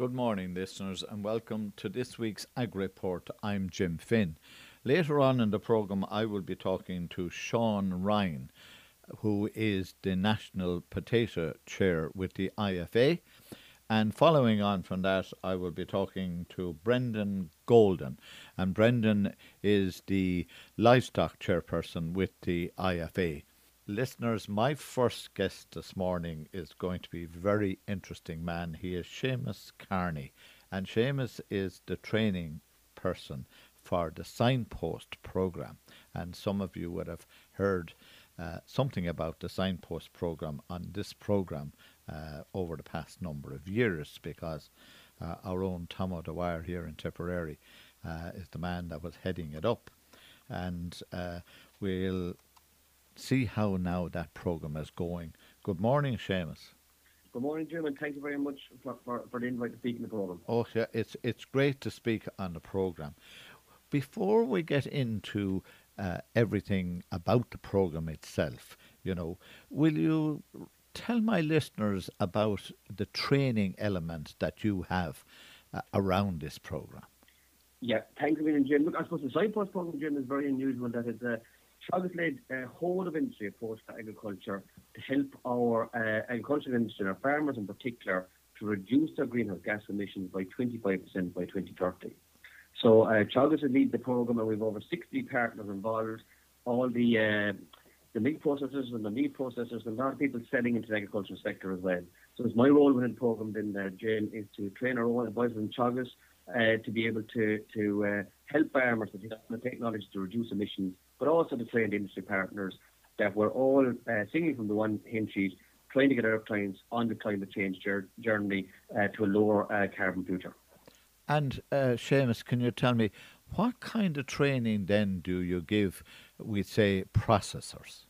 Good morning, listeners, and welcome to this week's Ag Report. I'm Jim Finn. Later on in the programme, I will be talking to Sean Ryan, who is the National Potato Chair with the IFA. And following on from that, I will be talking to Brendan Golding. And Brendan is the Livestock Chairperson with the IFA. Listeners, my first guest this morning is going to be a very interesting man. He is Seamus Kearney, and Seamus is the training person for the Signpost program. And some of you would have heard uh, something about the Signpost program on this program uh, over the past number of years because uh, our own Tom O'Dwyer here in Tipperary uh, is the man that was heading it up. And uh, we'll see how now that program is going. Good morning, Seamus. Good morning, Jim, and thank you very much for, for, for the invite to speak in the program. Oh, yeah, it's it's great to speak on the program. Before we get into uh, everything about the program itself, you know, will you tell my listeners about the training element that you have uh, around this program? Yeah, thank you, Jim. Look, I suppose the Signpost program, Jim, is very unusual in that it's a Teagasc led a whole of industry approach to agriculture to help our uh, agricultural industry, our farmers in particular, to reduce their greenhouse gas emissions by 25% by 2030. So uh, Teagasc lead the program and we've over 60 partners involved, all the uh, the meat processors and the meat processors and a lot of people selling into the agricultural sector as well. So it's my role within the program then, uh, Jane, is to train our own advisors in Teagasc uh, to be able to, to uh, help farmers with the technology to reduce emissions but also the trained industry partners that we're all uh, singing from the one hymn sheet, trying to get our clients on the climate change journey uh, to a lower uh, carbon future. And uh, Seamus, can you tell me what kind of training then do you give, we say, processors?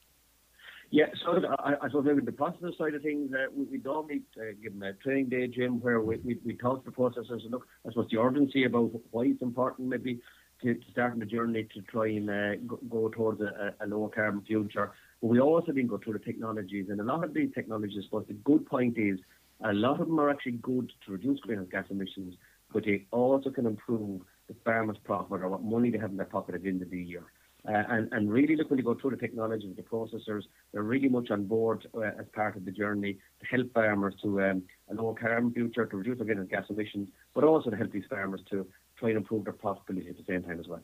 Yeah, so I, I suppose maybe the processor side of things, uh, we, we normally uh, give them a training day, Jim, where we, we, we talk to processors and look, I suppose the urgency about why it's important, maybe to, to start the journey to try and uh, go, towards a, a, lower carbon future. But we also been go through the technologies, and a lot of these technologies. But the good point is, a lot of them are actually good to reduce greenhouse gas emissions, but they also can improve the farmer's profit or what money they have in their pocket at the end of the year. Uh, and, and really, look, when you go through the technology with the processors, they're really much on board uh, as part of the journey to help farmers to um, a lower carbon future, to reduce their greenhouse gas emissions, but also to help these farmers to try and improve their profitability at the same time as well.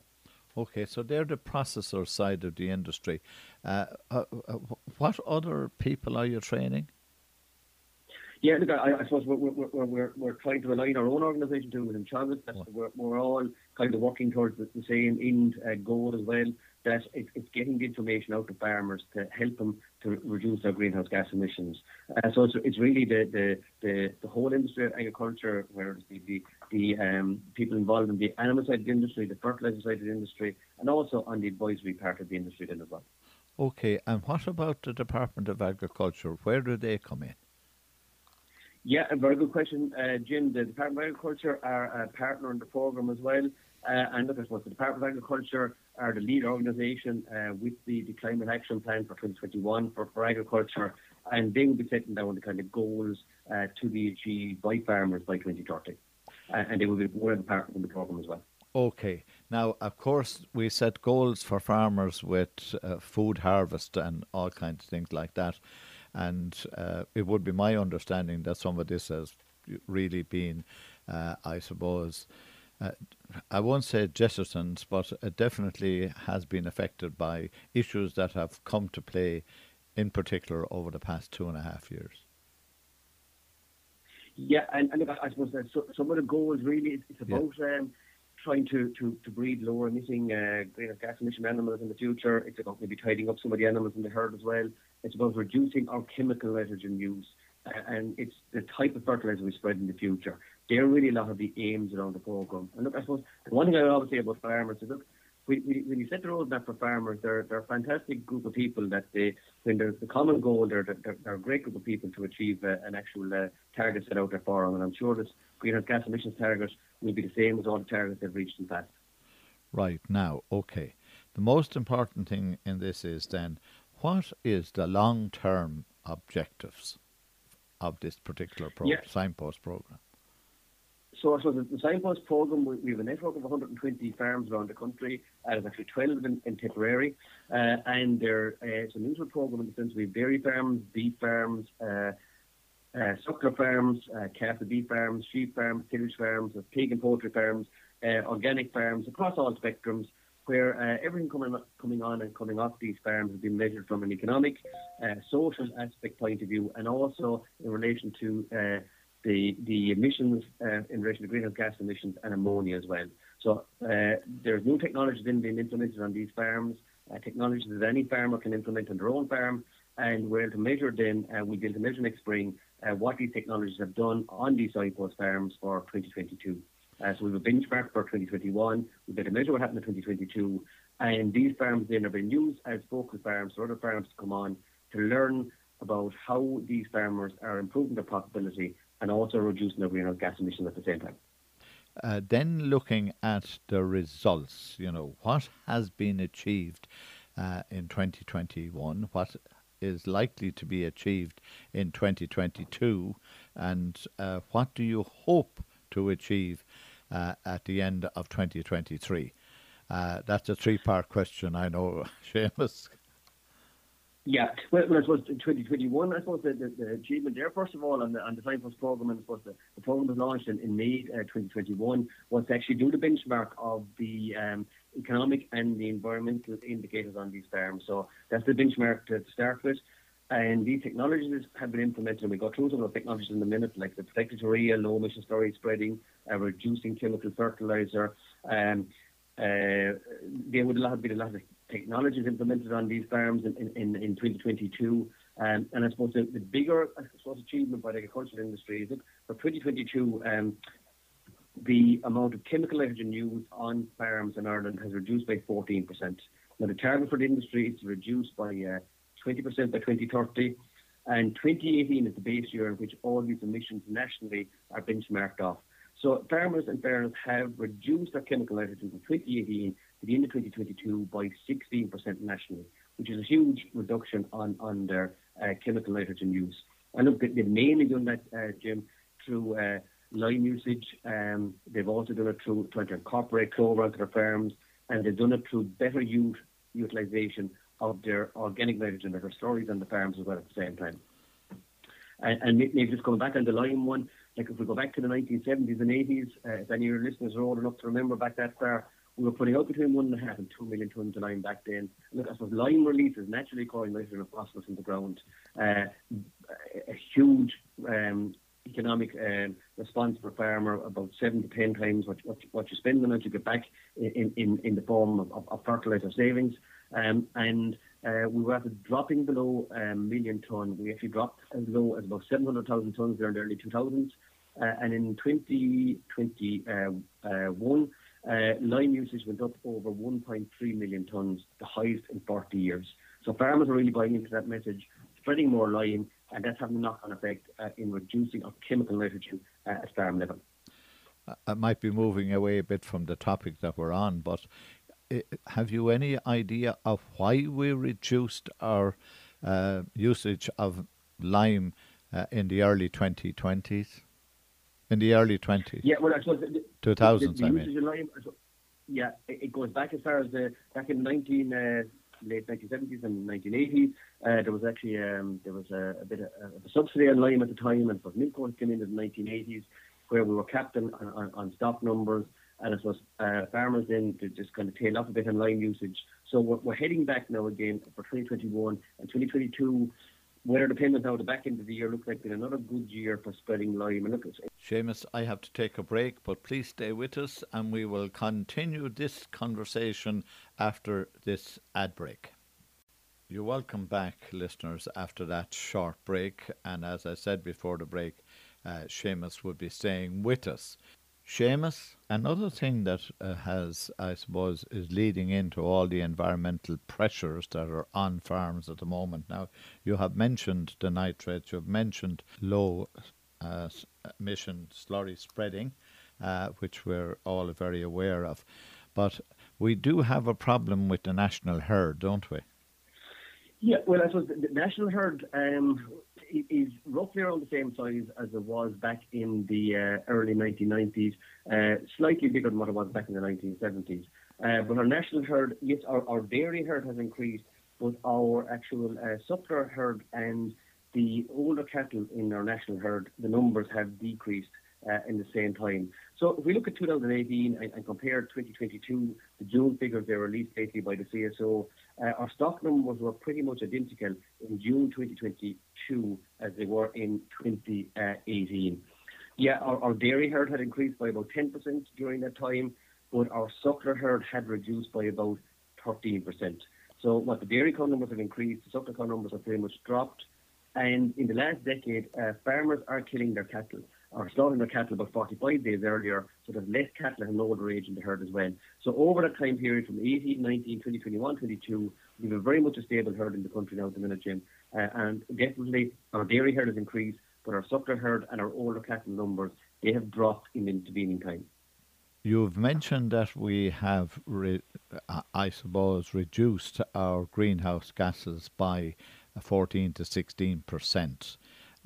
Okay, so they're the processor side of the industry. Uh, uh, uh, what other people are you training? Yeah, look, I, I suppose we're, we're, we're, we're, trying to align our own organisation to within Teagasc. We're, we're all kind of working towards the, same end uh, goal as well that it, it's getting the information out to farmers to help them to reduce their greenhouse gas emissions. Uh, so it's, it's really the, the, the, the, whole industry of agriculture, where the, the, the um, people involved in the animal side of the industry, the fertilizer side of the industry, and also on the advisory part of the industry then as well. Okay, and what about the Department of Agriculture? Where do they come in? Yeah, a very good question, uh, Jim. The Department of Agriculture are a partner in the programme as well. Uh, and look, I suppose the Department of Agriculture are the lead organisation uh, with the, the Climate Action Plan for 2021 for, for agriculture, and they will be setting down the kind of goals uh, to be achieved by farmers by 2030. And they will be more the in the programme as well. Okay. Now, of course, we set goals for farmers with uh, food harvest and all kinds of things like that. And uh, it would be my understanding that some of this has really been, uh, I suppose, uh, I won't say jettisoned, but it definitely has been affected by issues that have come to play, in particular over the past two and a half years. Yeah, and, and look, I suppose that so, some of the goals really it's about yeah. um, trying to, to, to breed lower emitting uh, greenhouse gas emission animals in the future. It's about maybe tidying up some of the animals in the herd as well. It's about reducing our chemical nitrogen use, uh, and it's the type of fertilizer we spread in the future they're really a lot of the aims around the programme. And look, I suppose the one thing I always say about farmers is look, we, we, when you set the roadmap for farmers, they're, they're a fantastic group of people that they, when there's the common goal, they're, they're, they're a great group of people to achieve uh, an actual uh, target set out there for them. And I'm sure this greenhouse gas emissions target will be the same as all the targets they've reached in the past. Right, now, okay. The most important thing in this is then, what is the long term objectives of this particular pro- yeah. signpost program? So, so the, the signpost program, we, we, have a network of 120 farms around the country. Uh, there's actually 12 in, in Tipperary, uh, and there uh, it's a neutral program in the sense we have dairy farms, beef farms, uh, uh, suckler farms, uh, calf and beef farms, sheep farms, tillage farms, pig and poultry farms, uh, organic farms across all spectrums, where uh, everything coming coming on and coming off these farms has been measured from an economic, uh, social aspect point of view, and also in relation to the the emissions uh, in relation to greenhouse gas emissions and ammonia as well. So uh, there's new technologies being implemented on these farms, uh, technologies that any farmer can implement on their own farm, and we're able to measure then, uh, we built a measure next spring, uh, what these technologies have done on these signpost farms for 2022. Uh, so we have a benchmark for 2021, we better measure what happened in 2022, and these farms then are being used as focal farms for other farms to come on to learn about how these farmers are improving their profitability and also reducing their greenhouse gas emissions at the same time. Uh, then looking at the results, you know, what has been achieved uh, in 2021, what is likely to be achieved in 2022, and uh, what do you hope to achieve uh, at the end of 2023? Uh, that's a three part question, I know, Seamus. Yeah, well, well, I suppose 2021, I suppose the, the, the, achievement there, first of all, on the, on the program, and I suppose the, the program was launched in, in May uh, 2021, was to actually do the benchmark of the um, economic and the environmental indicators on these farms. So that's the benchmark to, to start with. And these technologies have been implemented, and we go through some of the technologies in a minute, like the protected urea, low emission storage spreading, uh, reducing chemical fertilizer. Um, uh, there would have been a lot of technologies implemented on these farms in, in, in 2022. Um, and I suppose the, the bigger I suppose, achievement by the agricultural industry is that for 2022, um, the amount of chemical nitrogen used on farms in Ireland has reduced by 14%. Now, the target for the industry is to reduce by uh, 20% by 2030. And 2018 is the base year in which all these emissions nationally are benchmarked off. So farmers and farmers have reduced their chemical nitrogen from 2018 to the end of 2022 by 16% nationally, which is a huge reduction on, on their uh, chemical nitrogen use. I look, they've mainly done that, uh, Jim, through uh, lime usage. Um, they've also done it through trying to incorporate clover onto their farms, and they've done it through better use utilization of their organic nitrogen that are stored on the farms as well at the same time. And, and maybe just going back on the lime one, like if we go back to the 1970s and 80s, uh, if any of your listeners are old enough to remember back that far, we were putting out between one and a half and two million tons of lime back then. Look, I suppose lime releases naturally occurring nitrogen and phosphorus in the ground. Uh, a huge um, economic um, response for a farmer, about seven to ten times what, what, what you spend on it, you get back in, in, in the form of, of, of fertilizer savings. Um, and uh, we were dropping below a um, million ton. We actually dropped as low as about 700,000 tons in the early 2000s. Uh, and in 2021, uh, uh, lime usage went up over 1.3 million tons, the highest in 40 years. So farmers are really buying into that message, spreading more lime, and that's having a knock-on effect uh, in reducing our chemical nitrogen uh, at farm level. I might be moving away a bit from the topic that we're on, but have you any idea of why we reduced our uh, usage of lime uh, in the early 2020s? In the early 20s? Yeah, well, I suppose the, 2000s, the, the I mean. Lime, yeah, it, it, goes back as far as the back in 19 uh, late 1970s and 1980s. Uh, there was actually um, there was a, a bit of, of, a subsidy on lime at the time, and but milk quota came in in the 1980s, where we were capped on, on, on stock numbers and it was uh, farmers then to just kind of tail off a bit on lime usage. So we're, we're heading back now again for 2021 and 2022. Weather dependent now, the back end of the year looks like been another good year for spreading lime. And look, Seamus, I have to take a break, but please stay with us and we will continue this conversation after this ad break. You're welcome back, listeners, after that short break. And as I said before the break, uh, Seamus will be staying with us. Seamus, another thing that uh, has, I suppose, is leading into all the environmental pressures that are on farms at the moment. Now, you have mentioned the nitrates, you've mentioned low uh, emission slurry spreading, uh, which we're all very aware of. But we do have a problem with the national herd, don't we? Yeah, well, I suppose the national herd um, it is roughly around the same size as it was back in the uh, early 1990s, uh, slightly bigger than what it was back in the 1970s. Uh, but our national herd, yes, our, our dairy herd has increased, but our actual uh, suckler herd and the older cattle in our national herd, the numbers have decreased uh, in the same time. So if we look at 2018 and, and, compare 2022, the June figures they released lately by the CSO, our stock numbers were pretty much identical in June 2022 as they were in 2018. Yeah, our, our dairy herd had increased by about 10% during that time, but our suckler herd had reduced by about 13%. So what the dairy cow numbers have increased, the suckler cow numbers have pretty much dropped. And in the last decade, uh, farmers are killing their cattle or slaughtering their cattle about 45 days earlier, so there's less cattle and lower age in the herd as well. So over that time period from 18, 19, 20, 21, 22, we have a very much a stable herd in the country now at the minute, Jim. Uh, and definitely our dairy herd has increased, but our suckler herd and our older cattle numbers, they have dropped in the intervening time. You've mentioned that we have, re- I suppose, reduced our greenhouse gases by 14 to 16 percent.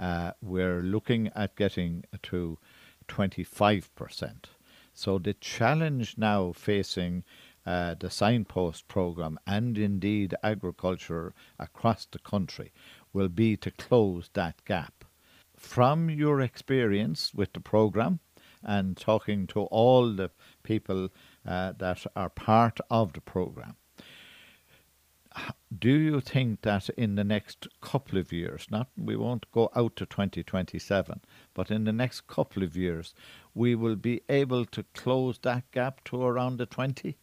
Uh, we're looking at getting to 25%. So the challenge now facing uh, the signpost program and indeed agriculture across the country will be to close that gap. From your experience with the program and talking to all the people uh, that are part of the program, do you think that in the next couple of years, not we won't go out to 2027, but in the next couple of years, we will be able to close that gap to around the 20%?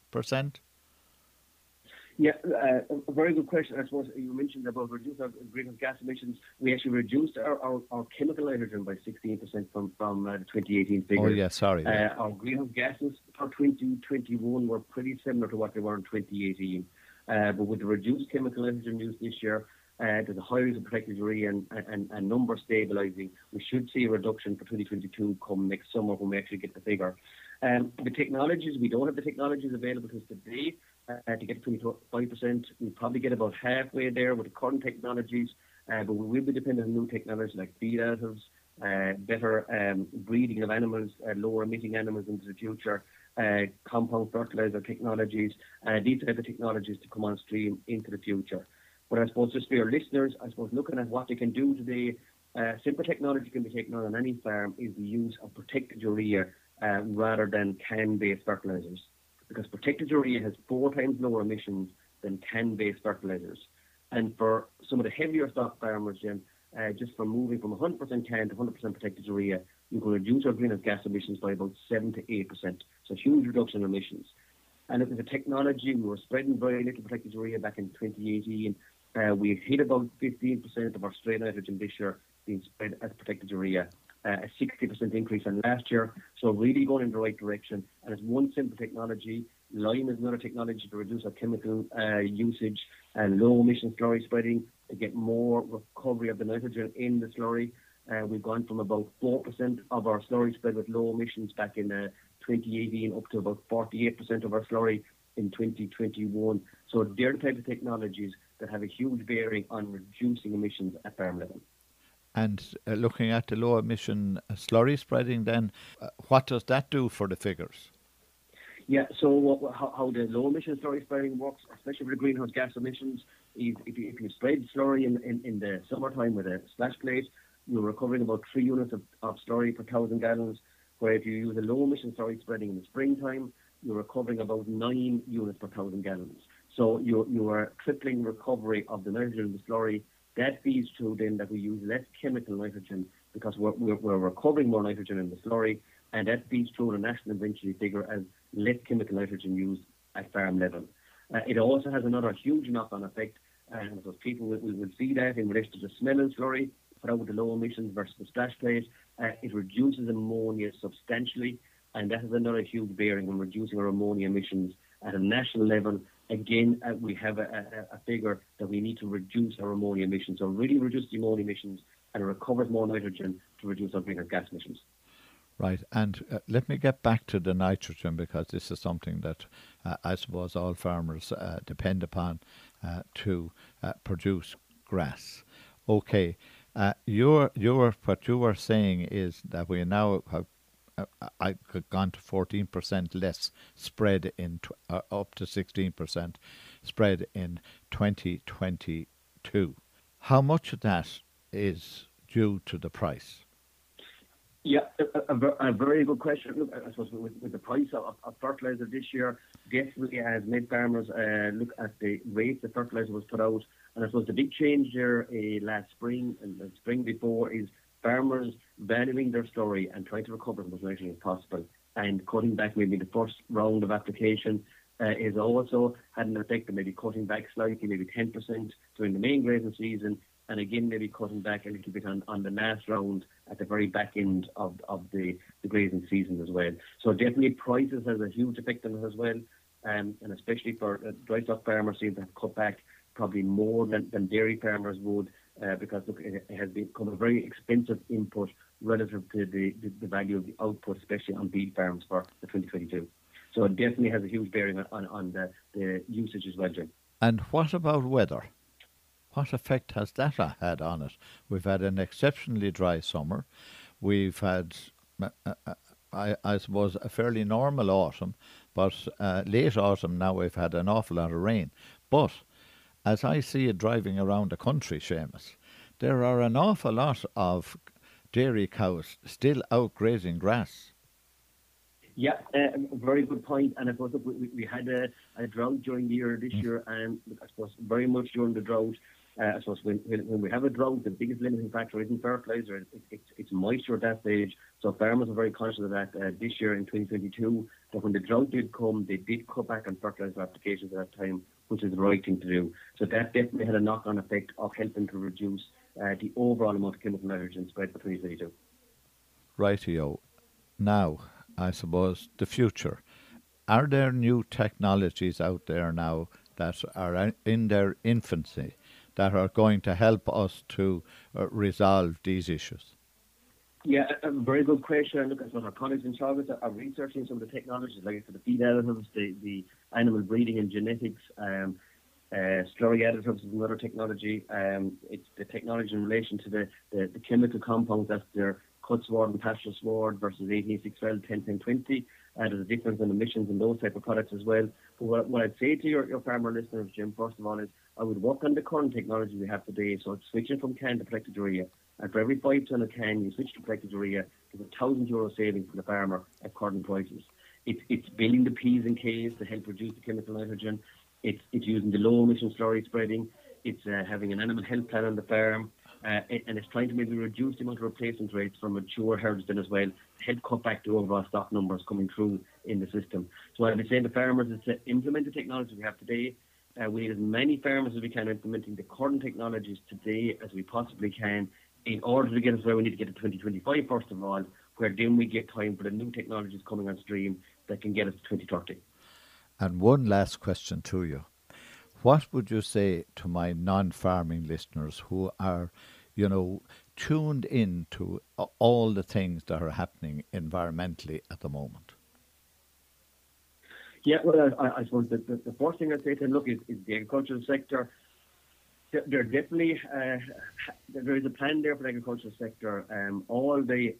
Yeah, uh, a very good question. I suppose you mentioned about reducing our greenhouse gas emissions. We actually reduced our, our, our chemical nitrogen by 16% from, from uh, the 2018 figures. Oh, yeah, sorry. Uh, our greenhouse gases for 2021 were pretty similar to what they were in 2018. Uh, but with the reduced chemical nitrogen use this year, uh, there's a high use of protected urea and, number stabilising. We should see a reduction for 2022 come next summer when we actually get the figure. Um, the technologies, we don't have the technologies available to us today uh, to get 25%. We'll probably get about halfway there with the current technologies, uh, but we will be dependent on new technologies like feed additives, uh, better um, breeding of animals, uh, lower emitting animals into the future, uh, compound fertilizer technologies, uh, these type of technologies to come on stream into the future. But I suppose just for your listeners, I suppose looking at what they can do today, uh, simple technology can be taken on any farm is the use of protected urea uh, rather than CAN-based fertilizers. Because protected urea has four times lower emissions than CAN-based fertilizers. And for some of the heavier stock farmers, Jim, uh, just from moving from 100% CAN to 100% protected urea, you can reduce our greenhouse gas emissions by about 7 to 8%. So huge reduction in emissions. And if it's a technology, we were spreading very little protected urea back in 2018. Uh, we hit about 15% of our straight nitrogen this year being spread as protected urea, uh, a 60% increase on last year. So really going in the right direction. And it's one simple technology. Lime is another technology to reduce our chemical uh, usage and low emission slurry spreading to get more recovery of the nitrogen in the slurry. Uh, we've gone from about 4% of our slurry spread with low emissions back in uh, 2018 up to about 48% of our slurry in 2021. So they're the type of technologies that have a huge bearing on reducing emissions at farm level. And uh, looking at the low emission uh, slurry spreading, then uh, what does that do for the figures? Yeah, so what, how, how, the low emission slurry spreading works, especially for the greenhouse gas emissions, is if you, if you spread slurry in, in, in the summertime with a splash plate, you're recovering about three units of, of slurry per thousand gallons. Where if you use a low emission slurry spreading in the springtime, you're recovering about nine units per thousand gallons. So you you are tripling recovery of the nitrogen in the slurry. That feeds through then that we use less chemical nitrogen because we're, we're, we're recovering more nitrogen in the slurry, and that feeds through the national inventory figure as less chemical nitrogen used at farm level. Uh, it also has another huge knock-on effect, and so people will, will see that in relation to the smell in slurry put out the low emissions versus the splash plate. Uh, it reduces ammonia substantially, and that has another huge bearing on reducing our ammonia emissions at a national level. Again, uh, we have a, a, a, figure that we need to reduce our ammonia emissions. So really reduce the ammonia emissions and recover more nitrogen to reduce our greenhouse gas emissions. Right, and uh, let me get back to the nitrogen because this is something that uh, I suppose all farmers uh, depend upon uh, to produce grass. Okay, Uh, your your what you were saying is that we now have uh, I gone to fourteen percent less spread in uh, up to sixteen percent spread in twenty twenty two. How much of that is due to the price? Yeah, a, a, a, very good question. Look, I suppose with, with the price of, of, fertilizer this year, definitely has made farmers uh, look at the rate the fertilizer was put out. And I suppose the big change there uh, last spring and the spring before is farmers valuing their slurry and trying to recover as much as possible. And cutting back maybe the first round of application uh, is also had an effect of maybe cutting back slightly, maybe 10% during the main grazing season. And again maybe cutting back a little bit on, on the last round at the very back end of, of the, the grazing season as well. So definitely prices has a huge effect on it as well, um, and especially for uh, dry stock farmers seem to have cut back probably more than, than dairy farmers would uh, because look, it has become a very expensive input relative to the, the, the, value of the output, especially on beef farms for the 2022. So it definitely has a huge bearing on, on the, the usage as well, Jim. And what about weather? What effect has that had on it? We've had an exceptionally dry summer. We've had, uh, uh, I, I, suppose, a fairly normal autumn, but uh, late autumn now we've had an awful lot of rain. But as I see it driving around the country, Seamus, there are an awful lot of dairy cows still out grazing grass. Yeah, uh, very good point. And I suppose we, we had a, a, drought during the year this mm. year, and I suppose very much during the drought, uh, I suppose when, when, we have a drought, the biggest limiting factor isn't fertilizer, it, it, it's moisture at that stage. So farmers are very conscious of that uh, this year in 2022. But when the drought did come, they did cut back on fertilizer applications at that time, which is the right thing to do. So that definitely had a knock-on effect of helping to reduce uh, the overall amount of chemical nitrogen spread between for 2022. Rightio. Now, I suppose the future. Are there new technologies out there now that are in their infancy that are going to help us to uh, resolve these issues? Yeah, a very good question. Look, suppose our colleagues in Teagasc are researching some of the technologies, like for the feed additives, the, the animal breeding and genetics. Um, uh, slurry additives is another technology. Um, it's the technology in relation to the, the, the chemical compounds that's their cut sward and pasture sward versus 18612, 101020. Uh, there's a difference in emissions in those type of products as well. But what, what I'd say to your, your farmer listeners, Jim, first of all, is I would work on the current technology we have today. So it's switching from CAN to protected urea. And for every five ton of CAN you switch to protected urea, there's a thousand euro saving for the farmer at current prices. It's, it's building the P's and K's to help reduce the chemical nitrogen. It's, it's using the low emission slurry spreading. It's uh, having an animal health plan on the farm. Uh, and it's trying to maybe reduce the amount of replacement rates for mature herds then as well to help cut back the overall stock numbers coming through in the system. So what I'd be saying to farmers is to implement the technology we have today. Uh, we need as many farmers as we can implementing the current technologies today as we possibly can in order to get us where we need to get to 2025 first of all, where then we get time for the new technologies coming on stream that can get us to 2030. And one last question to you. What would you say to my non-farming listeners who are, you know, tuned in to all the things that are happening environmentally at the moment? Yeah, well, I, I suppose the, the, the, first thing I'd say to them, look, is, is the agricultural sector. There definitely uh, there is a plan there for the agricultural sector. Um, all the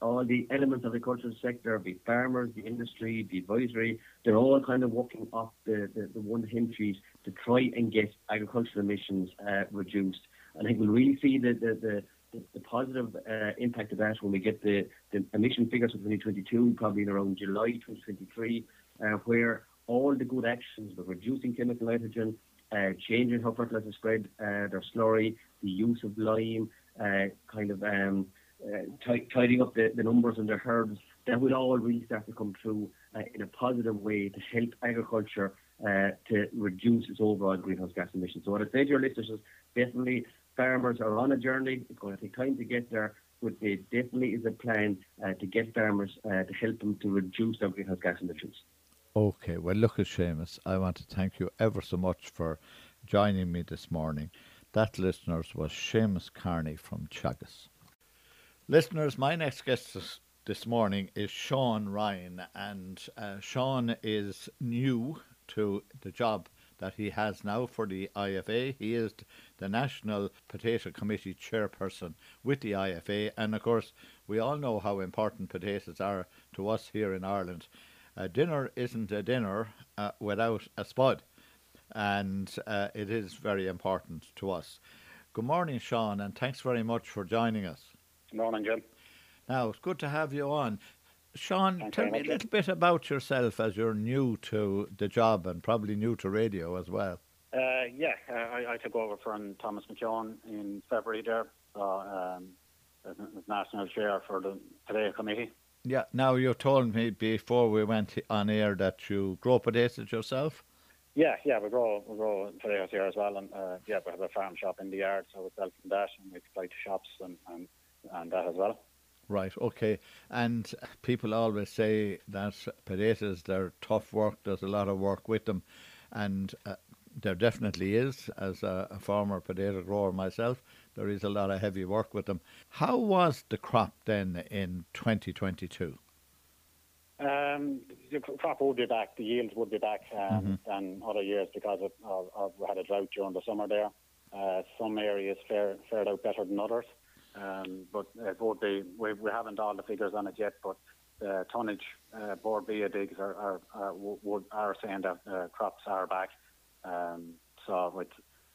all the elements of the cultural sector, the farmers, the industry, the advisory, they're all kind of working off the, the, the one hymn sheet to try and get agricultural emissions uh, reduced. And I think we'll really see the, the, the, the positive uh, impact of that when we get the, the emission figures for 2022, probably in around July 2023, uh, where all the good actions of reducing chemical nitrogen, uh, changing how fertilizer spread uh, their slurry, the use of lime, uh, kind of um, uh, tidying up the, the numbers and the herds, that will all really start to come through uh, in a positive way to help agriculture uh, to reduce its overall greenhouse gas emissions. So what I say to your listeners is definitely farmers are on a journey. It's going to take time to get there, but there definitely is a plan uh, to get farmers uh, to help them to reduce their greenhouse gas emissions. Okay, well, look at Seamus. I want to thank you ever so much for joining me this morning. That, listeners, was Seamus Kearney from Teagasc. Listeners, my next guest this, morning is Sean Ryan, and uh, Sean is new to the job that he has now for the IFA. He is the National Potato Committee chairperson with the IFA, and of course, we all know how important potatoes are to us here in Ireland. A dinner isn't a dinner uh, without a spud, and uh, it is very important to us. Good morning, Sean, and thanks very much for joining us. Morning, Jim. Now, it's good to have you on. Sean, Thanks tell me a little bit about yourself as you're new to the job and probably new to radio as well. Uh, yeah, uh, I, I took over from Thomas McKeown in February there, so, um, as as national chair for the Potato Committee. Yeah, now you told me before we went on air that you grow potatoes yourself. Yeah, yeah, we grow we grow potatoes here as well, and uh, yeah, we have a farm shop in the yard, so we sell from that, and we supply to shops and, and and that as well. Right, okay. And people always say that potatoes, they're tough work, there's a lot of work with them. And uh, there definitely is, as a, a former potato grower myself, there is a lot of heavy work with them. How was the crop then in 2022? Um, the crop would be back, the yields would be back um, than other years because of, of, of we had a drought during the summer there. Uh, some areas fare, fared out better than others, um, but it would be. We, we haven't all the figures on it yet, but the tonnage uh, Bord Bia digs are are, are, would, are saying that uh, crops are back. Um, so with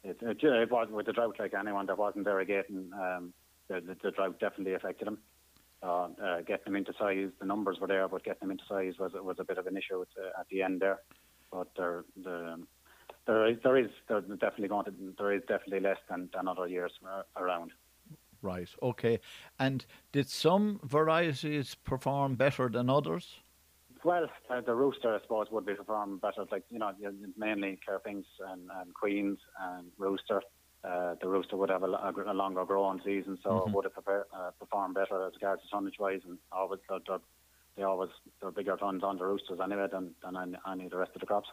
it, it, it was with the drought like anyone that wasn't irrigating, um, the, the, the drought definitely affected them. Uh, uh, getting them into size, the numbers were there, but getting them into size was was a bit of an issue at, uh, at the end there. But there, the, there is there is there definitely going to there is definitely less than, than other years uh, around. Right, okay. And did some varieties perform better than others? Well, uh, the rooster, I suppose, would be performing better. Like you know, mainly Kerr's Pinks and, and Queens and rooster. Uh, the rooster would have a, a a longer growing season, so it would have prepare, uh, performed better as regards to tonnage wise, and always they're, they're, they always they're bigger tons on the roosters anyway than, than any, any of the rest of the crops.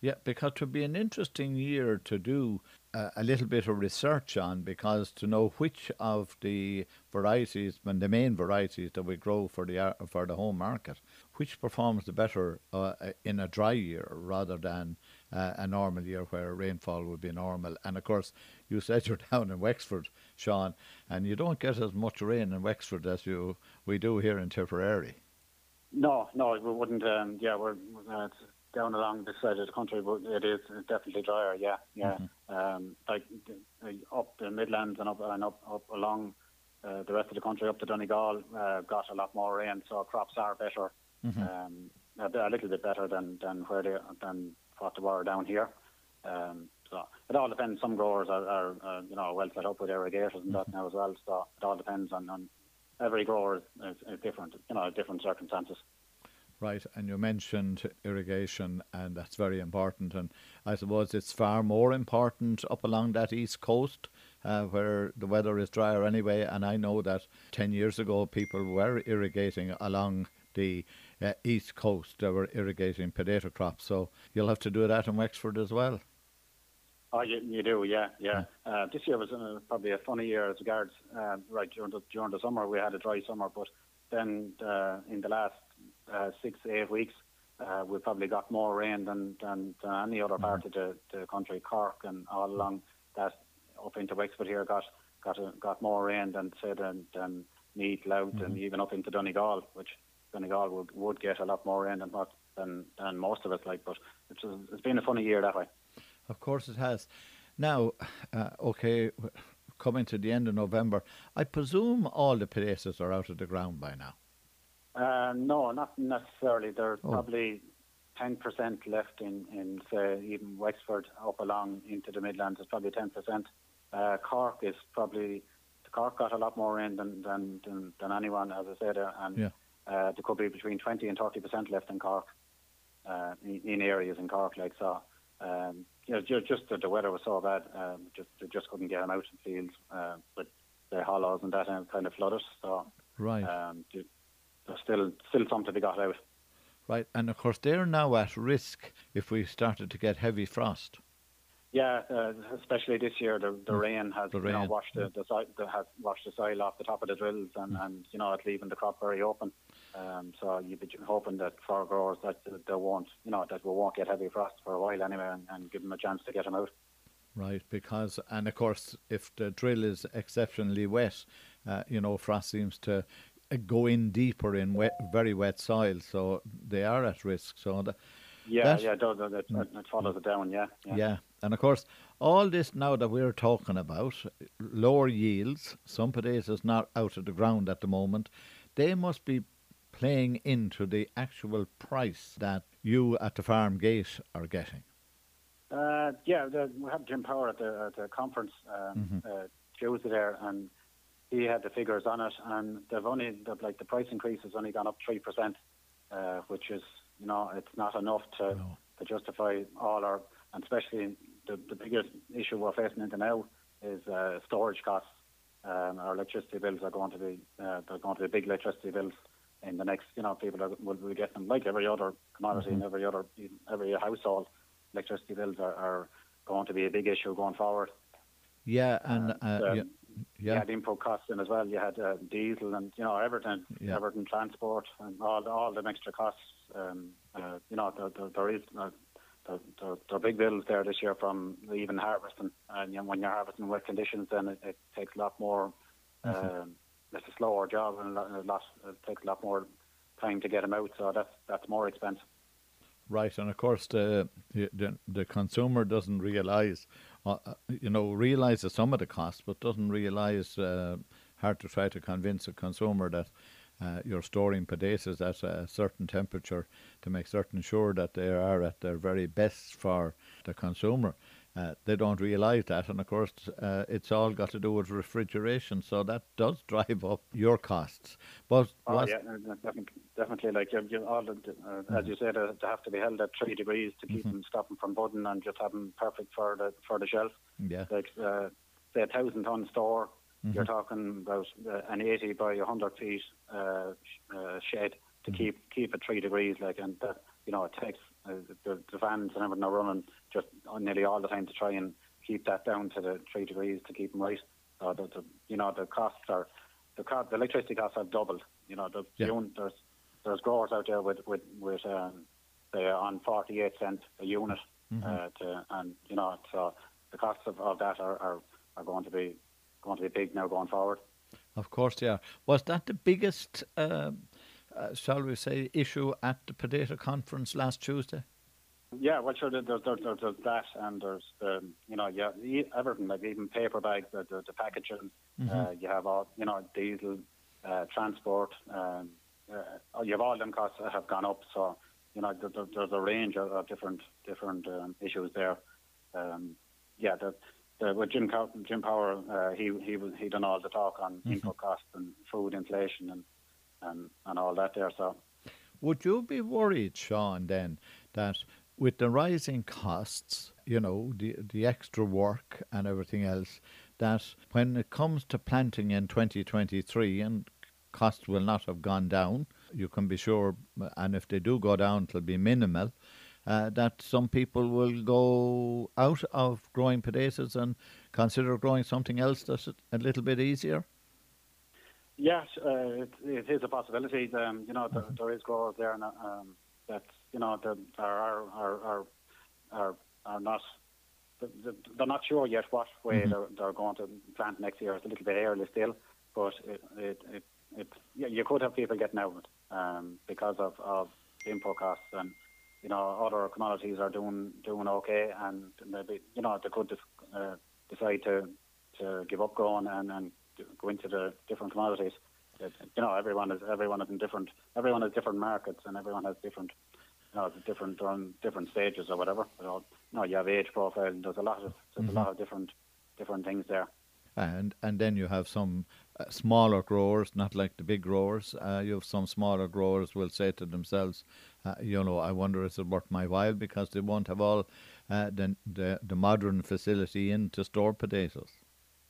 Yeah, because it would be an interesting year to do uh, a little bit of research on because to know which of the varieties, and the main varieties that we grow for the for the home market, which performs the better uh, in a dry year rather than uh, a normal year where rainfall would be normal. And of course, you said you're down in Wexford, Sean, and you don't get as much rain in Wexford as you we do here in Tipperary. No, no, we wouldn't. Um, yeah, we're uh, it's down along this side of the country, but it is definitely drier. Yeah, yeah. Um, like up the Midlands and up and up up along uh, the rest of the country, up to Donegal, uh, got a lot more rain, so crops are better. Um, a, bit- a little bit better than than where they than what they were down here. Um, so it all depends. Some growers are, are uh, you know well set up with irrigators and that now as well. So it all depends on, on every grower is, is, is different. You know, different circumstances. Right, and you mentioned irrigation, and that's very important. And I suppose it's far more important up along that east coast, uh, where the weather is drier anyway. And I know that ten years ago, people were irrigating along the uh, east coast. They were irrigating potato crops. So you'll have to do that in Wexford as well. Oh, you, you do, yeah, yeah. Uh, this year was uh, probably a funny year as regards, uh, right, during the, during the summer, we had a dry summer, but then uh, in the last uh, six, eight weeks, uh, we probably got more rain than, than, than any other part of the, the country. Cork and all along that up into Wexford here got got a, got more rain than say than, than Meath, Louth, and even up into Donegal, which Donegal would, would get a lot more rain than what than, than most of us like. But it's it's been a funny year that way. Of course, it has. Now, uh, okay, coming to the end of November, I presume all the places are out of the ground by now. Uh, no, not necessarily. There's Oh. probably 10% left in, in, say, even Wexford up along into the Midlands. It's probably 10%. Uh, Cork is probably, Cork got a lot more in than, than, than, than anyone, as I said, uh, and Yeah. uh, there could be between 20 and 30% left in Cork, uh, in, in areas in Cork, like so. Um, you know, just, just that the weather was so bad, um, just they just couldn't get them out in fields uh, with the hollows and that kind of flooded. So Right. um, there's still still some to be got out. Right, and of course they're now at risk if we started to get heavy frost. Yeah, uh, especially this year, the, the rain has The you know washed the, the, soil, the has washed the soil off the top of the drills, and, and you know it's leaving the crop very open. Um, so you'd be hoping that for growers that they won't, you know, that we won't get heavy frost for a while anyway, and, and give them a chance to get them out. Right, because and of course, if the drill is exceptionally wet, uh, you know, frost seems to go in deeper in wet, very wet soil, so they are at risk. So the, yeah, that, yeah, it, does, it, it follows it down. Yeah, yeah, yeah, and of course, all this now that we're talking about lower yields, some potatoes not out of the ground at the moment, they must be playing into the actual price that you at the farm gate are getting. Uh, yeah, the, we had Jim Power at the, at the conference um, mm-hmm. uh, Tuesday there, and he had the figures on it, and they've only the, like the price increase has only gone up three percent, uh, which is you know it's not enough to no. to justify all our, and especially the the biggest issue we're facing into now is uh, storage costs. Um, our electricity bills are going to be uh, they're going to be big electricity bills in the next. You know, people are, will be getting like every other commodity mm-hmm. in every other every household electricity bills are, are going to be a big issue going forward. Yeah, and uh, uh, yeah, yeah. You had input costs in as well. You had uh, diesel and you know everything, yeah. everything transport and all all the extra costs. Um, uh, you know there, there, there is uh, there, there, there, are big bills there this year from even harvesting. And you know, when you're harvesting wet conditions, then it, it takes a lot more. Mm-hmm. Um, it's a slower job and a lot, a lot. It takes a lot more time to get them out. So that's that's more expensive. Right, and of course the the, the consumer doesn't realise, uh, uh, you know, realises some of the costs, but doesn't realise. Uh, hard to try to convince a consumer that uh, you're storing potatoes at a certain temperature to make certain sure that they are at their very best for the consumer. Uh, they don't realise that, and of course, uh, it's all got to do with refrigeration, so that does drive up your costs. But oh, yeah, definitely, definitely. Like you, you all, uh, mm-hmm. as you said, uh, they have to be held at three degrees to keep mm-hmm. them stopping from budding and just have them perfect for the for the shelf. Yeah, like uh, say a thousand ton store, mm-hmm. you're talking about uh, an eighty by hundred feet shed to mm-hmm. keep keep at three degrees, like and that you know, it takes uh, the, the fans and everything are running just nearly all the time to try and keep that down to the three degrees to keep them right. So the, the you know the costs are the cost, the electricity costs have doubled. You know, the, yeah. the there's there's growers out there with with with um, they are on 48 cents a unit, mm-hmm. uh, to, and you know so the costs of, of that are, are are going to be going to be big now going forward. Of course, yeah. Was that the biggest uh, uh, shall we say, issue at the potato conference last Tuesday? Yeah, well, sure. There's, there's, there's, there's that, and there's the, you know, yeah, everything like even paper bags, the, the, the packaging. Mm-hmm. Uh, you have all, you know, diesel, uh, transport. Um, uh, you have all them costs that have gone up. So, you know, there, there's a range of, of different different um, issues there. Um, yeah, the, the, with Jim Jim Power, uh, he he he done all the talk on mm-hmm. input costs and food inflation and and, and all that there. So, would you be worried, Sean, then that with the rising costs, you know, the the extra work and everything else, that when it comes to planting in 2023, and costs will not have gone down, you can be sure, and if they do go down, it'll be minimal. Uh, that some people will go out of growing potatoes and consider growing something else that's a little bit easier? Yes, uh, it, it is a possibility. Um, you know, there, mm-hmm. there is growers there um, that you know that are are are are, are not they're not sure yet what way mm-hmm. they're, they're going to plant next year. It's a little bit early still, but it it, it, it yeah, you could have people getting out um, because of, of input costs and you know other commodities are doing doing okay and maybe you know they could uh, decide to to give up growing and and go into the different commodities. It, you know, everyone is everyone is in different everyone has different markets and everyone has different you know different on different stages or whatever. You know, you, know, you have age profile. And there's a lot of there's mm-hmm. a lot of different different things there. And and then you have some uh, smaller growers, not like the big growers. Uh, you have some smaller growers will say to themselves, uh, you know, I wonder is it worth my while because they won't have all uh, the, the the modern facility in to store potatoes.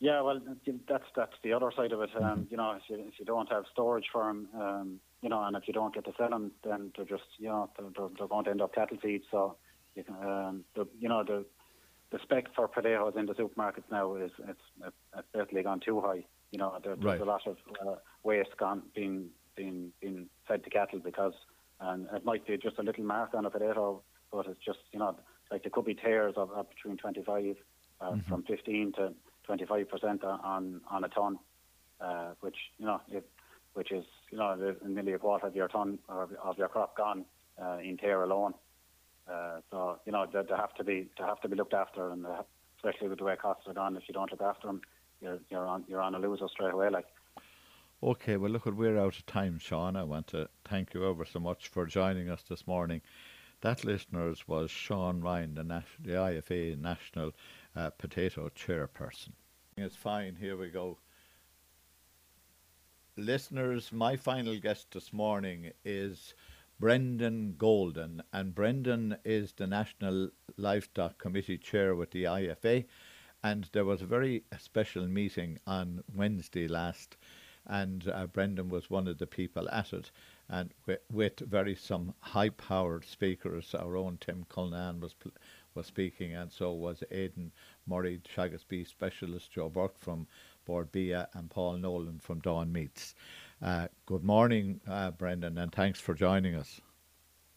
Yeah, well, that's that's the other side of it. Um, mm-hmm. You know, if you, if you don't have storage for them, um, you know, and if you don't get to sell them, then they're just, you know, they're, they're going to end up cattle feed. So, you, can, um, the, you know, the the spec for potatoes in the supermarkets now is it's, it's basically gone too high. You know, there, there's right. a lot of uh, waste gone being being being fed to cattle because and it might be just a little mark on a potato, but it's just you know like there could be tears of, of between 25 uh, mm-hmm. from 15 to 25 percent on on a ton, uh, which you know it, which is you know nearly a quarter of your ton of, of your crop gone uh, in tear alone. Uh, so you know they, they, have to be they have to be looked after, and have, especially with the way costs are gone, if you don't look after them, you're you're on you're on a loser straight away. Like. Okay, well, look, we're out of time, Sean. I want to thank you ever so much for joining us this morning. That, listeners, was Sean Ryan, the, Nas- the IFA National uh, Potato Chairperson. It's fine, here we go. Listeners, my final guest this morning is Brendan Golding, and Brendan is the National Livestock Committee Chair with the IFA. And there was a very special meeting on Wednesday last and uh, Brendan was one of the people at it, and with, with very some high-powered speakers. Our own Tim Cullinan was was speaking, and so was Aidan Murray, Teagasc Beef Specialist, Joe Burke from Bord Bia, and Paul Nolan from Dawn Meats. Uh, good morning, uh, Brendan, and thanks for joining us.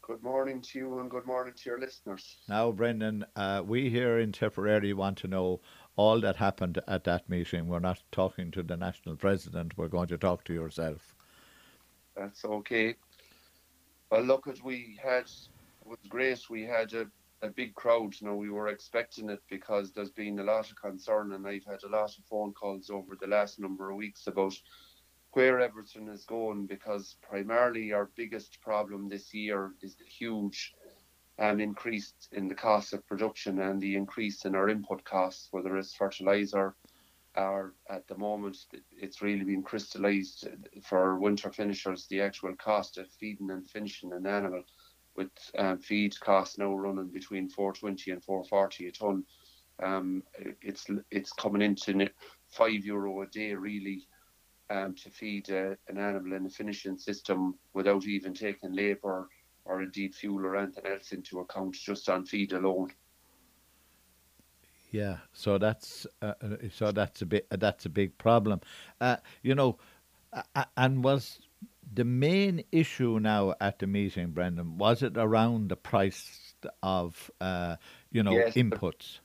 Good morning to you and good morning to your listeners. Now, Brendan, uh, we here in Tipperary want to know all that happened at that meeting. We're not talking to the national president, we're going to talk to yourself. That's okay. Well, look, as we had, it was great. We had a, a big crowd. You know, we were expecting it because there's been a lot of concern, and I've had a lot of phone calls over the last number of weeks about where everything is going because primarily our biggest problem this year is the huge um, increase in the cost of production and the increase in our input costs, whether it's fertilizer or at the moment it's really been crystallized for winter finishers the actual cost of feeding and finishing an animal with um, feed costs now running between 420 and 440 a ton. Um, it's it's coming into five euro a day really um, to feed uh, an animal in a finishing system without even taking labour or indeed fuel or anything else into account, just on feed alone. Yeah, so that's uh, uh so that's a bit uh, that's a big problem. Uh, you know, and was the main issue now at the meeting, Brendan? Was it around the price of uh, you know yes, inputs?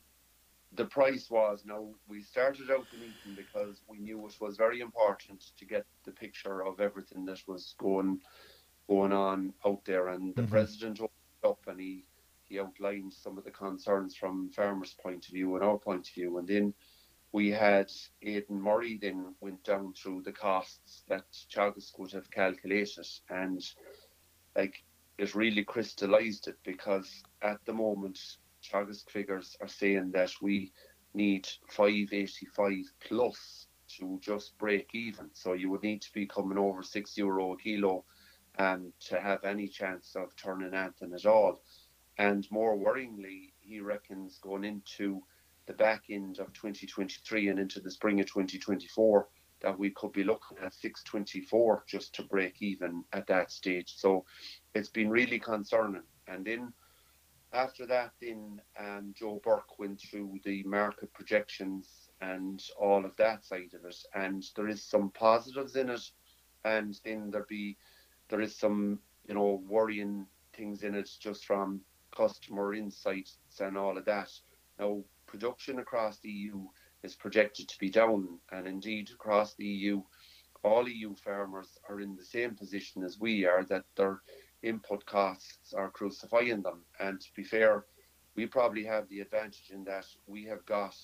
the price was now we started out the meeting because we knew it was very important to get the picture of everything that was going going on out there and the mm-hmm. president opened up and he he outlined some of the concerns from farmers point of view and our point of view and then we had Aidan Murray then went down through the costs that Teagasc could have calculated and like it really crystallized it because at the moment Teagasc figures are saying that we need 585 plus to just break even. So you would need to be coming over six euro a kilo um, to have any chance of turning anything at all. And more worryingly, he reckons going into the back end of 2023 and into the spring of 2024 that we could be looking at 624 just to break even at that stage. So it's been really concerning. And then after that, then um, Joe Burke went through the market projections and all of that side of it, and there is some positives in it, and then there be there is some you know worrying things in it just from customer insights and all of that. Now, production across the EU is projected to be down, and indeed across the EU, all EU farmers are in the same position as we are that they're input costs are crucifying them. And to be fair, we probably have the advantage in that we have got,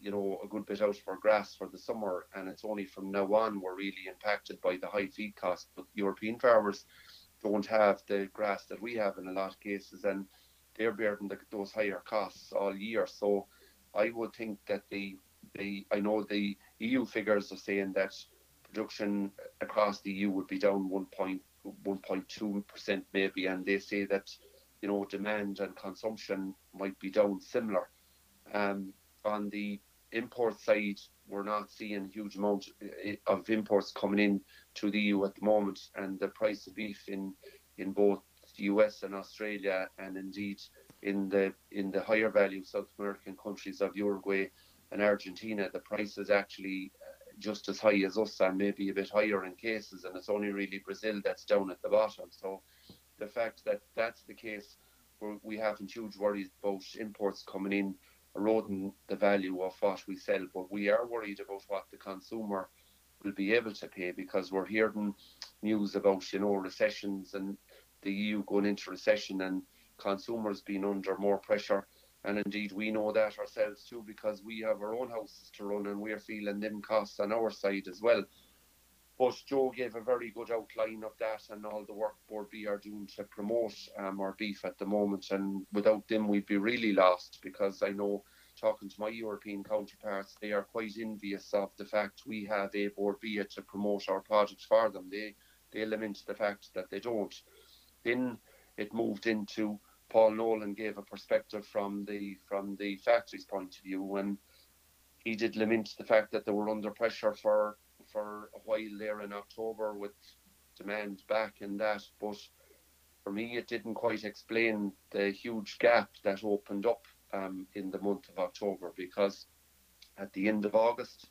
you know, a good bit out of our grass for the summer, and it's only from now on we're really impacted by the high feed cost. But European farmers don't have the grass that we have in a lot of cases, and they're bearing the, those higher costs all year. So I would think that the the I know the EU figures are saying that production across the EU would be down 1.1 1.2% maybe, and they say that you know demand and consumption might be down similar. Um, on the import side, we're not seeing huge amount eh, of imports coming in to the EU at the moment, and the price of beef in in both the US and Australia, and indeed in the in the higher value South American countries of Uruguay and Argentina, the price is actually uh, just as high as us and maybe a bit higher in cases, and it's only really Brazil that's down at the bottom. So the fact that that's the case, we haven't huge worries about imports coming in, eroding the value of what we sell, but we are worried about what the consumer will be able to pay because we're hearing news about you know recessions and the EU going into recession and consumers being under more pressure. And indeed, we know that ourselves too because we have our own houses to run and we're feeling them costs on our side as well. But Joe gave a very good outline of that and all the work Bord Bia are doing to promote um, our beef at the moment. And without them, we'd be really lost because I know talking to my European counterparts, they are quite envious of the fact we have a Bord Bia to promote our products for them. They they lament the fact that they don't. Then it moved into Paul Nolan gave a perspective from the from the factory's point of view when he did lament the fact that they were under pressure for for a while there in October with demand back and that, but for me it didn't quite explain the huge gap that opened up um, in the month of October because at the end of August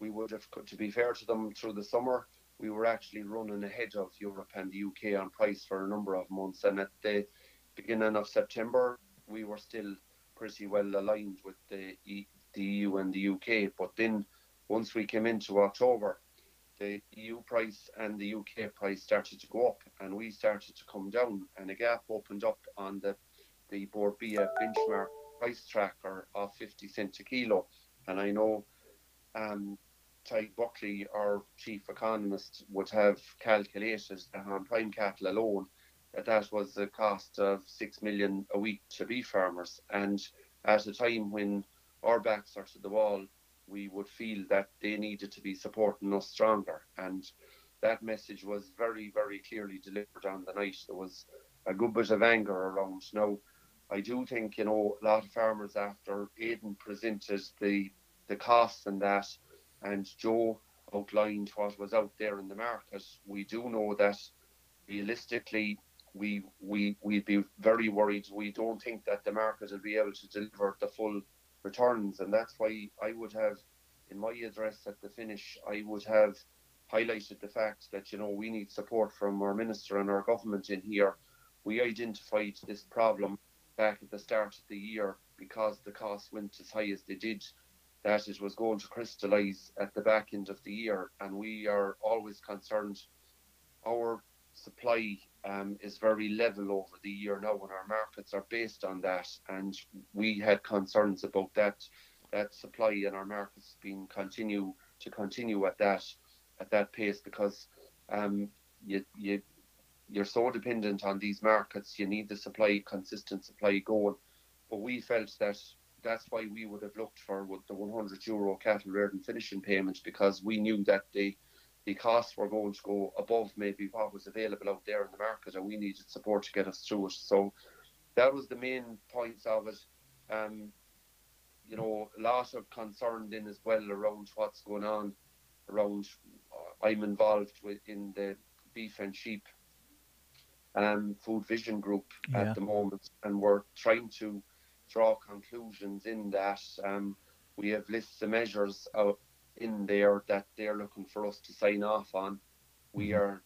we would have, to be fair to them, through the summer we were actually running ahead of Europe and the UK on price for a number of months, and at the beginning of September, we were still pretty well aligned with the, e, the EU and the UK. But then once we came into October, the EU price and the UK price started to go up and we started to come down and a gap opened up on the, the Bord Bia benchmark price tracker of 50 cents a kilo. And I know um, Tadhg Buckley, our chief economist, would have calculated that on prime cattle alone, that was the cost of six million a week to beef farmers. And at a time when our backs are to the wall, we would feel that they needed to be supporting us stronger. And that message was very, very clearly delivered on the night. There was a good bit of anger around. Now, I do think, you know, a lot of farmers after Aidan presented the the costs and that, and Joe outlined what was out there in the market, we do know that realistically we we we'd be very worried. We don't think that the market will be able to deliver the full returns, and that's why I would have, in my address at the finish, I would have highlighted the fact that you know we need support from our minister and our government in here. We identified this problem back at the start of the year because the costs went as high as they did. That it was going to crystallise at the back end of the year, and we are always concerned. Our supply um, is very level over the year now, and our markets are based on that. And we had concerns about that that supply in our markets being continue to continue at that at that pace because um, you you you're so dependent on these markets. You need the supply, consistent supply going. But we felt that that's why we would have looked for the 100 euro cattle reared and finishing payments because we knew that the the costs were going to go above maybe what was available out there in the market, and we needed support to get us through it. So that was the main points of it. Um, you know, a lot of concern then as well around what's going on around. Uh, I'm involved with in the beef and sheep um, food vision group yeah. at the moment, and we're trying to draw conclusions in that. Um, we have lists of measures out in there that they're looking for us to sign off on. We mm-hmm. are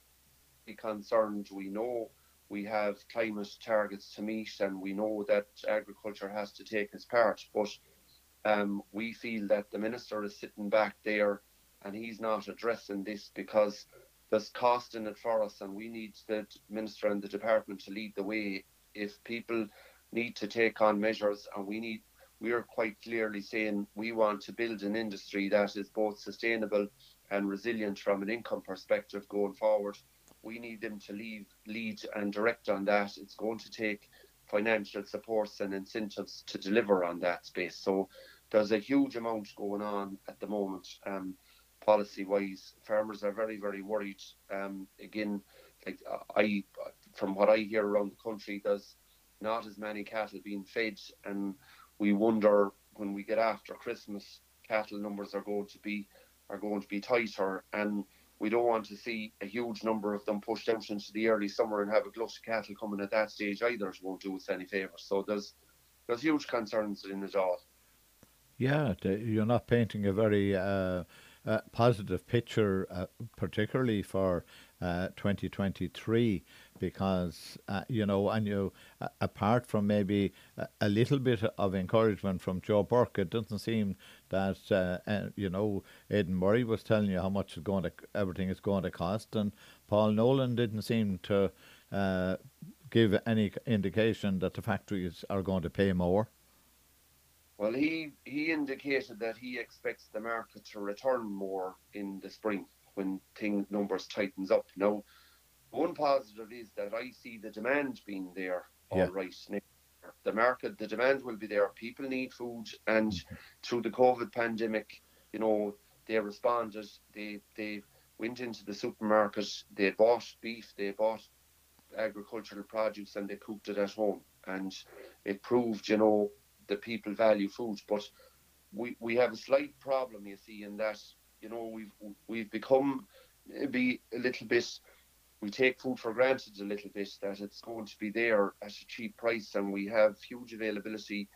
concerned. We know we have climate targets to meet, and we know that agriculture has to take its part. But um, we feel that the minister is sitting back there, and he's not addressing this because there's cost in it for us, and we need the minister and the department to lead the way. If people need to take on measures, and we need we are quite clearly saying we want to build an industry that is both sustainable and resilient from an income perspective going forward. We need them to lead, lead and direct on that. It's going to take financial supports and incentives to deliver on that space. So there's a huge amount going on at the moment, um, policy wise. Farmers are very, very worried. Um, again, like I, from what I hear around the country, there's not as many cattle being fed and we wonder when we get after Christmas, cattle numbers are going to be are going to be tighter, and we don't want to see a huge number of them pushed out into the early summer and have a glut of cattle coming at that stage either. It won't do us any favours. So there's there's huge concerns in it all. Yeah, you're not painting a very uh, uh, positive picture, uh, particularly for uh, 2023, because uh, you know, and you uh, apart from maybe a, a, little bit of encouragement from Joe Burke, it doesn't seem that uh, you know Aidan Murray was telling you how much is going to everything is going to cost, and Paul Nolan didn't seem to give any indication that the factories are going to pay more. Well, he he indicated that he expects the market to return more in the spring when thing numbers tightens up. Now, one positive is that I see the demand being there all yeah. right. The market, the demand will be there. People need food, and mm-hmm. through the COVID pandemic, you know, they responded. They they went into the supermarket. They bought beef. They bought agricultural produce, and they cooked it at home. And it proved, you know, that people value food. But we we have a slight problem, you see, in that you know we've we've become maybe a little bit we take food for granted a little bit that it's going to be there at a cheap price and we have huge availability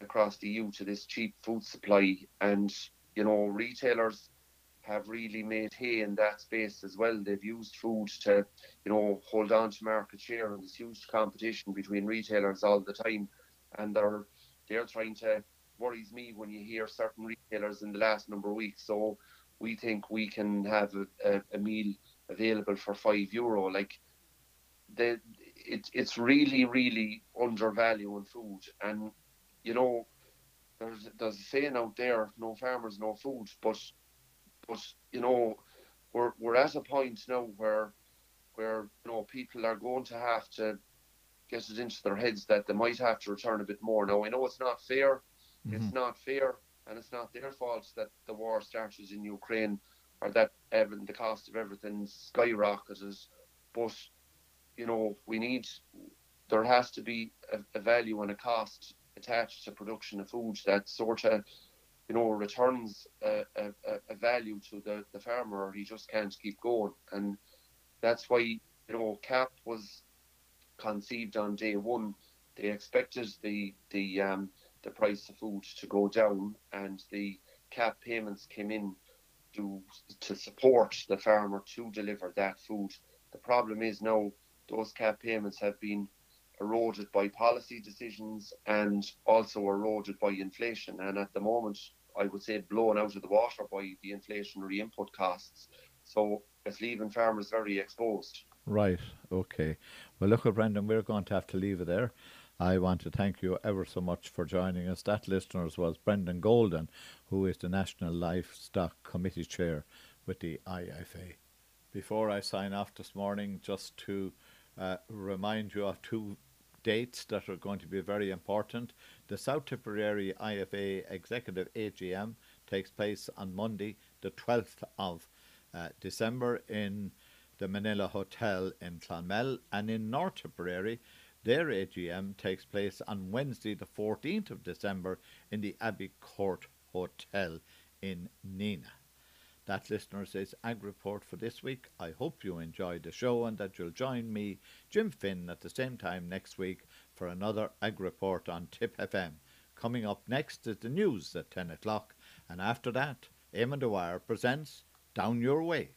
across the EU to this cheap food supply. And you know retailers have really made hay in that space as well. They've used food to you know hold on to market share and there's huge competition between retailers all the time. And they're they're trying to worries me when you hear certain retailers in the last number of weeks. So we think we can have a, a, a meal available for five euro. Like the it, it's really really undervaluing food, and you know there's there's a saying out there: no farmers, no food. But but you know we're we're at a point now where where you know people are going to have to get it into their heads that they might have to return a bit more. Now I know it's not fair Mm-hmm. It's not fair, and it's not their fault that the war started in Ukraine or that the cost of everything skyrocketed. But you know, we need there has to be a, a value and a cost attached to production of food that sort of you know returns a, a, a value to the, the farmer or he just can't keep going and that's why you know CAP was conceived on day one they expected the the um, the price of food to go down, and the CAP payments came in to to support the farmer to deliver that food. The problem is now those CAP payments have been eroded by policy decisions and also eroded by inflation. And at the moment, I would say blown out of the water by the inflationary input costs. So it's leaving farmers very exposed. Right. Okay. Well, look, at Brendan, we're going to have to leave it there. I want to thank you ever so much for joining us. That, listeners, was Brendan Golding, who is the National Livestock Committee Chair with the IFA. Before I sign off this morning, just to uh, remind you of two dates that are going to be very important. The South Tipperary IFA Executive AGM takes place on Monday, the 12th of uh, December, in the Minella Hotel in Clonmel, and in North Tipperary their AGM takes place on Wednesday, the 14th of December, in the Abbey Court Hotel in Nenagh. That, listeners, is Ag Report for this week. I hope you enjoyed the show and that you'll join me, Jim Finn, at the same time next week for another Ag Report on Tipp FM. Coming up next is the news at 10 o'clock, and after that, Eamon Dwyer presents Down Your Way.